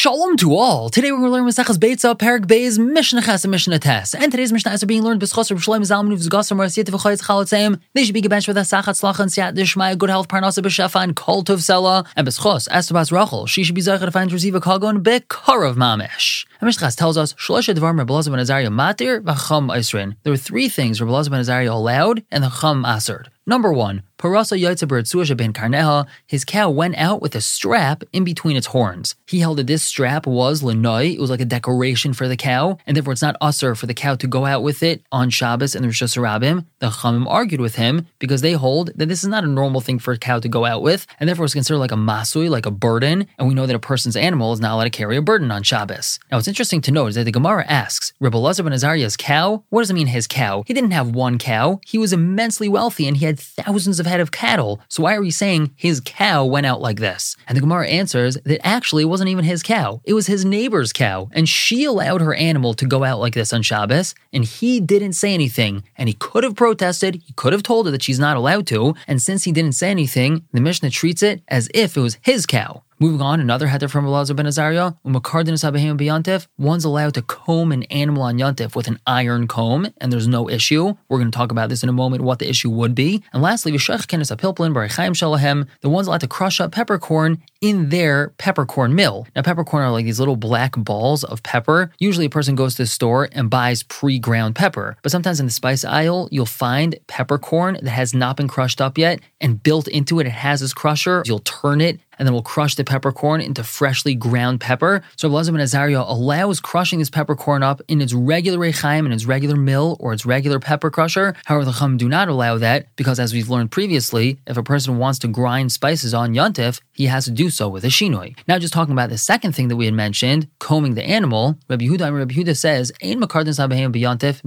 Shalom to all. Today we're going to learn Maseches Beitza, Perik Beis, Mishnah Ches, and Mishnah Tes. And today's Mishnah are being learned B'schos Rav Shloim Zalman Uvz Gosser Marasiyat V'choyetz Chalatzeim. They should be gebenched with a Sachat Slach and Siyat Dishmaya, good health, Parnasa B'shefa, and Kol Tov Sela. And B'schos, Estabas Rachel, she should be Zaycha to find receive Reziva Kagon Be'karav Mamish. And Mishnah Ches tells us, Shlosh Devar Rabbi Elazar ben Azariah Matir V'cham Isrin. There were three things Elazar ben Azariah allowed and the Chum Aserd. Number one, Parasa Yaitzaber Tsuasha ben Karneha, his cow went out with a strap in between its horns. He held that this strap was lenoi, it was like a decoration for the cow, and therefore it's not usher for the cow to go out with it on Shabbos and Rosh Hashanah. The Chamim argued with him because they hold that this is not a normal thing for a cow to go out with, and therefore it's considered like a masui, like a burden, and we know that a person's animal is not allowed to carry a burden on Shabbos. Now, what's interesting to note is that the Gemara asks, Rebbe Lazar ben Azariah's cow, what does it mean his cow? He didn't have one cow, he was immensely wealthy and he had thousands of head of cattle. So why are we saying his cow went out like this? And the Gemara answers that actually it wasn't even his cow. It was his neighbor's cow. And she allowed her animal to go out like this on Shabbos. And he didn't say anything. And he could have protested. He could have told her that she's not allowed to. And since he didn't say anything, the Mishnah treats it as if it was his cow. Moving on, another header from Elazar ben Azariah, Umakardinus Abahim B'Yantif, one's allowed to comb an animal on Yantif with an iron comb, and there's no issue. We're going to talk about this in a moment, what the issue would be. And lastly, V'Shech Kenes Apilplin B'Rechaim Shalahem, the one's allowed to crush up peppercorn in their peppercorn mill. Now, peppercorn are like these little black balls of pepper. Usually, a person goes to the store and buys pre ground pepper, but sometimes in the spice aisle, you'll find peppercorn that has not been crushed up yet, and built into it, it has this crusher. You'll turn it and then we'll crush the peppercorn into freshly ground pepper. So Elazar ben Azariah allows crushing this peppercorn up in its regular rechaim, in its regular mill, or its regular pepper crusher. However, the Chum do not allow that because, as we've learned previously, if a person wants to grind spices on Yontif, he has to do so with a shinoi. Now, just talking about the second thing that we had mentioned, combing the animal, Rabbi Yehuda, Rabbi Yehuda says, Ein b'yantif.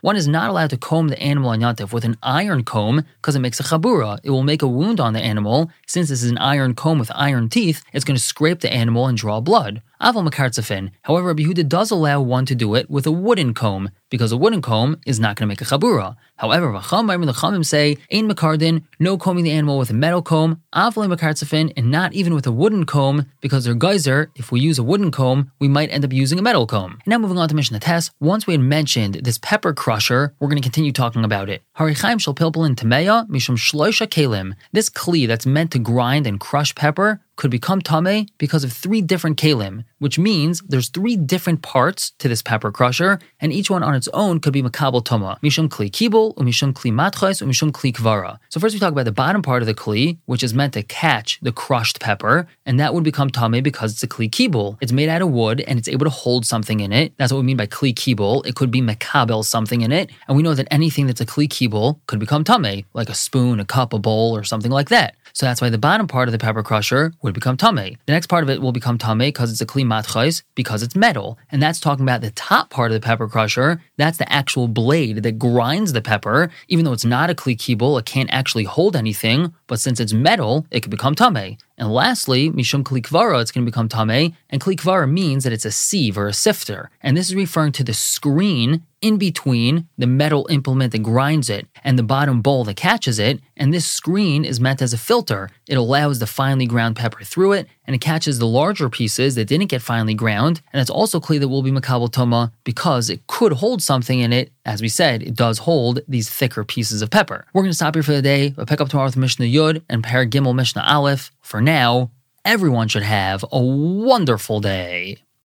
One is not allowed to comb the animal on Yontif with an iron comb because it makes a chabura. It will make a wound on the animal. Since this is an iron comb with iron teeth, it's going to scrape the animal and draw blood. Aval Makartzafin. However, Rabbi Yehuda does allow one to do it with a wooden comb, because a wooden comb is not going to make a chabura. However, the Chamim say, Ain Makardin, no combing the animal with a metal comb, Aval Makartzafin, and not even with a wooden comb, because they're geyser, if we use a wooden comb, we might end up using a metal comb. And now moving on to Mishnah Tes, once we had mentioned this pepper crusher, we're going to continue talking about it. Harichaim shall pilpel in Tameya, Mishum Shloisha Kalim. This kli that's meant to grind and crush pepper could become tame because of three different kalim, which means there's three different parts to this pepper crusher, and each one on its own could be makabel tama. Mishum kli kibul, umishum kli matchas, umishum kli kvara. So first we talk about the bottom part of the kli, which is meant to catch the crushed pepper, and that would become tame because it's a kli kibul. It's made out of wood and it's able to hold something in it. That's what we mean by kli kibul. It could be makabel something in it, and we know that anything that's a kli kibul could become tame, like a spoon, a cup, a bowl, or something like that. So that's why the bottom part of the pepper crusher would become tame. The next part of it will become tame because it's a kli matchais, because it's metal. And that's talking about the top part of the pepper crusher. That's the actual blade that grinds the pepper. Even though it's not a kli kibul, it can't actually hold anything. But since it's metal, it can become tame. And lastly, mishum klikvara, it's going to become tame. And klikvara means that it's a sieve or a sifter. And this is referring to the screen in between the metal implement that grinds it and the bottom bowl that catches it. And this screen is meant as a filter. It allows the finely ground pepper through it and it catches the larger pieces that didn't get finely ground. And it's also clear that will be makabel toma because it could hold something in it. As we said, it does hold these thicker pieces of pepper. We're going to stop here for the day. We'll pick up tomorrow with Mishnah Yud and Paragimel Mishnah Aleph. For now, everyone should have a wonderful day.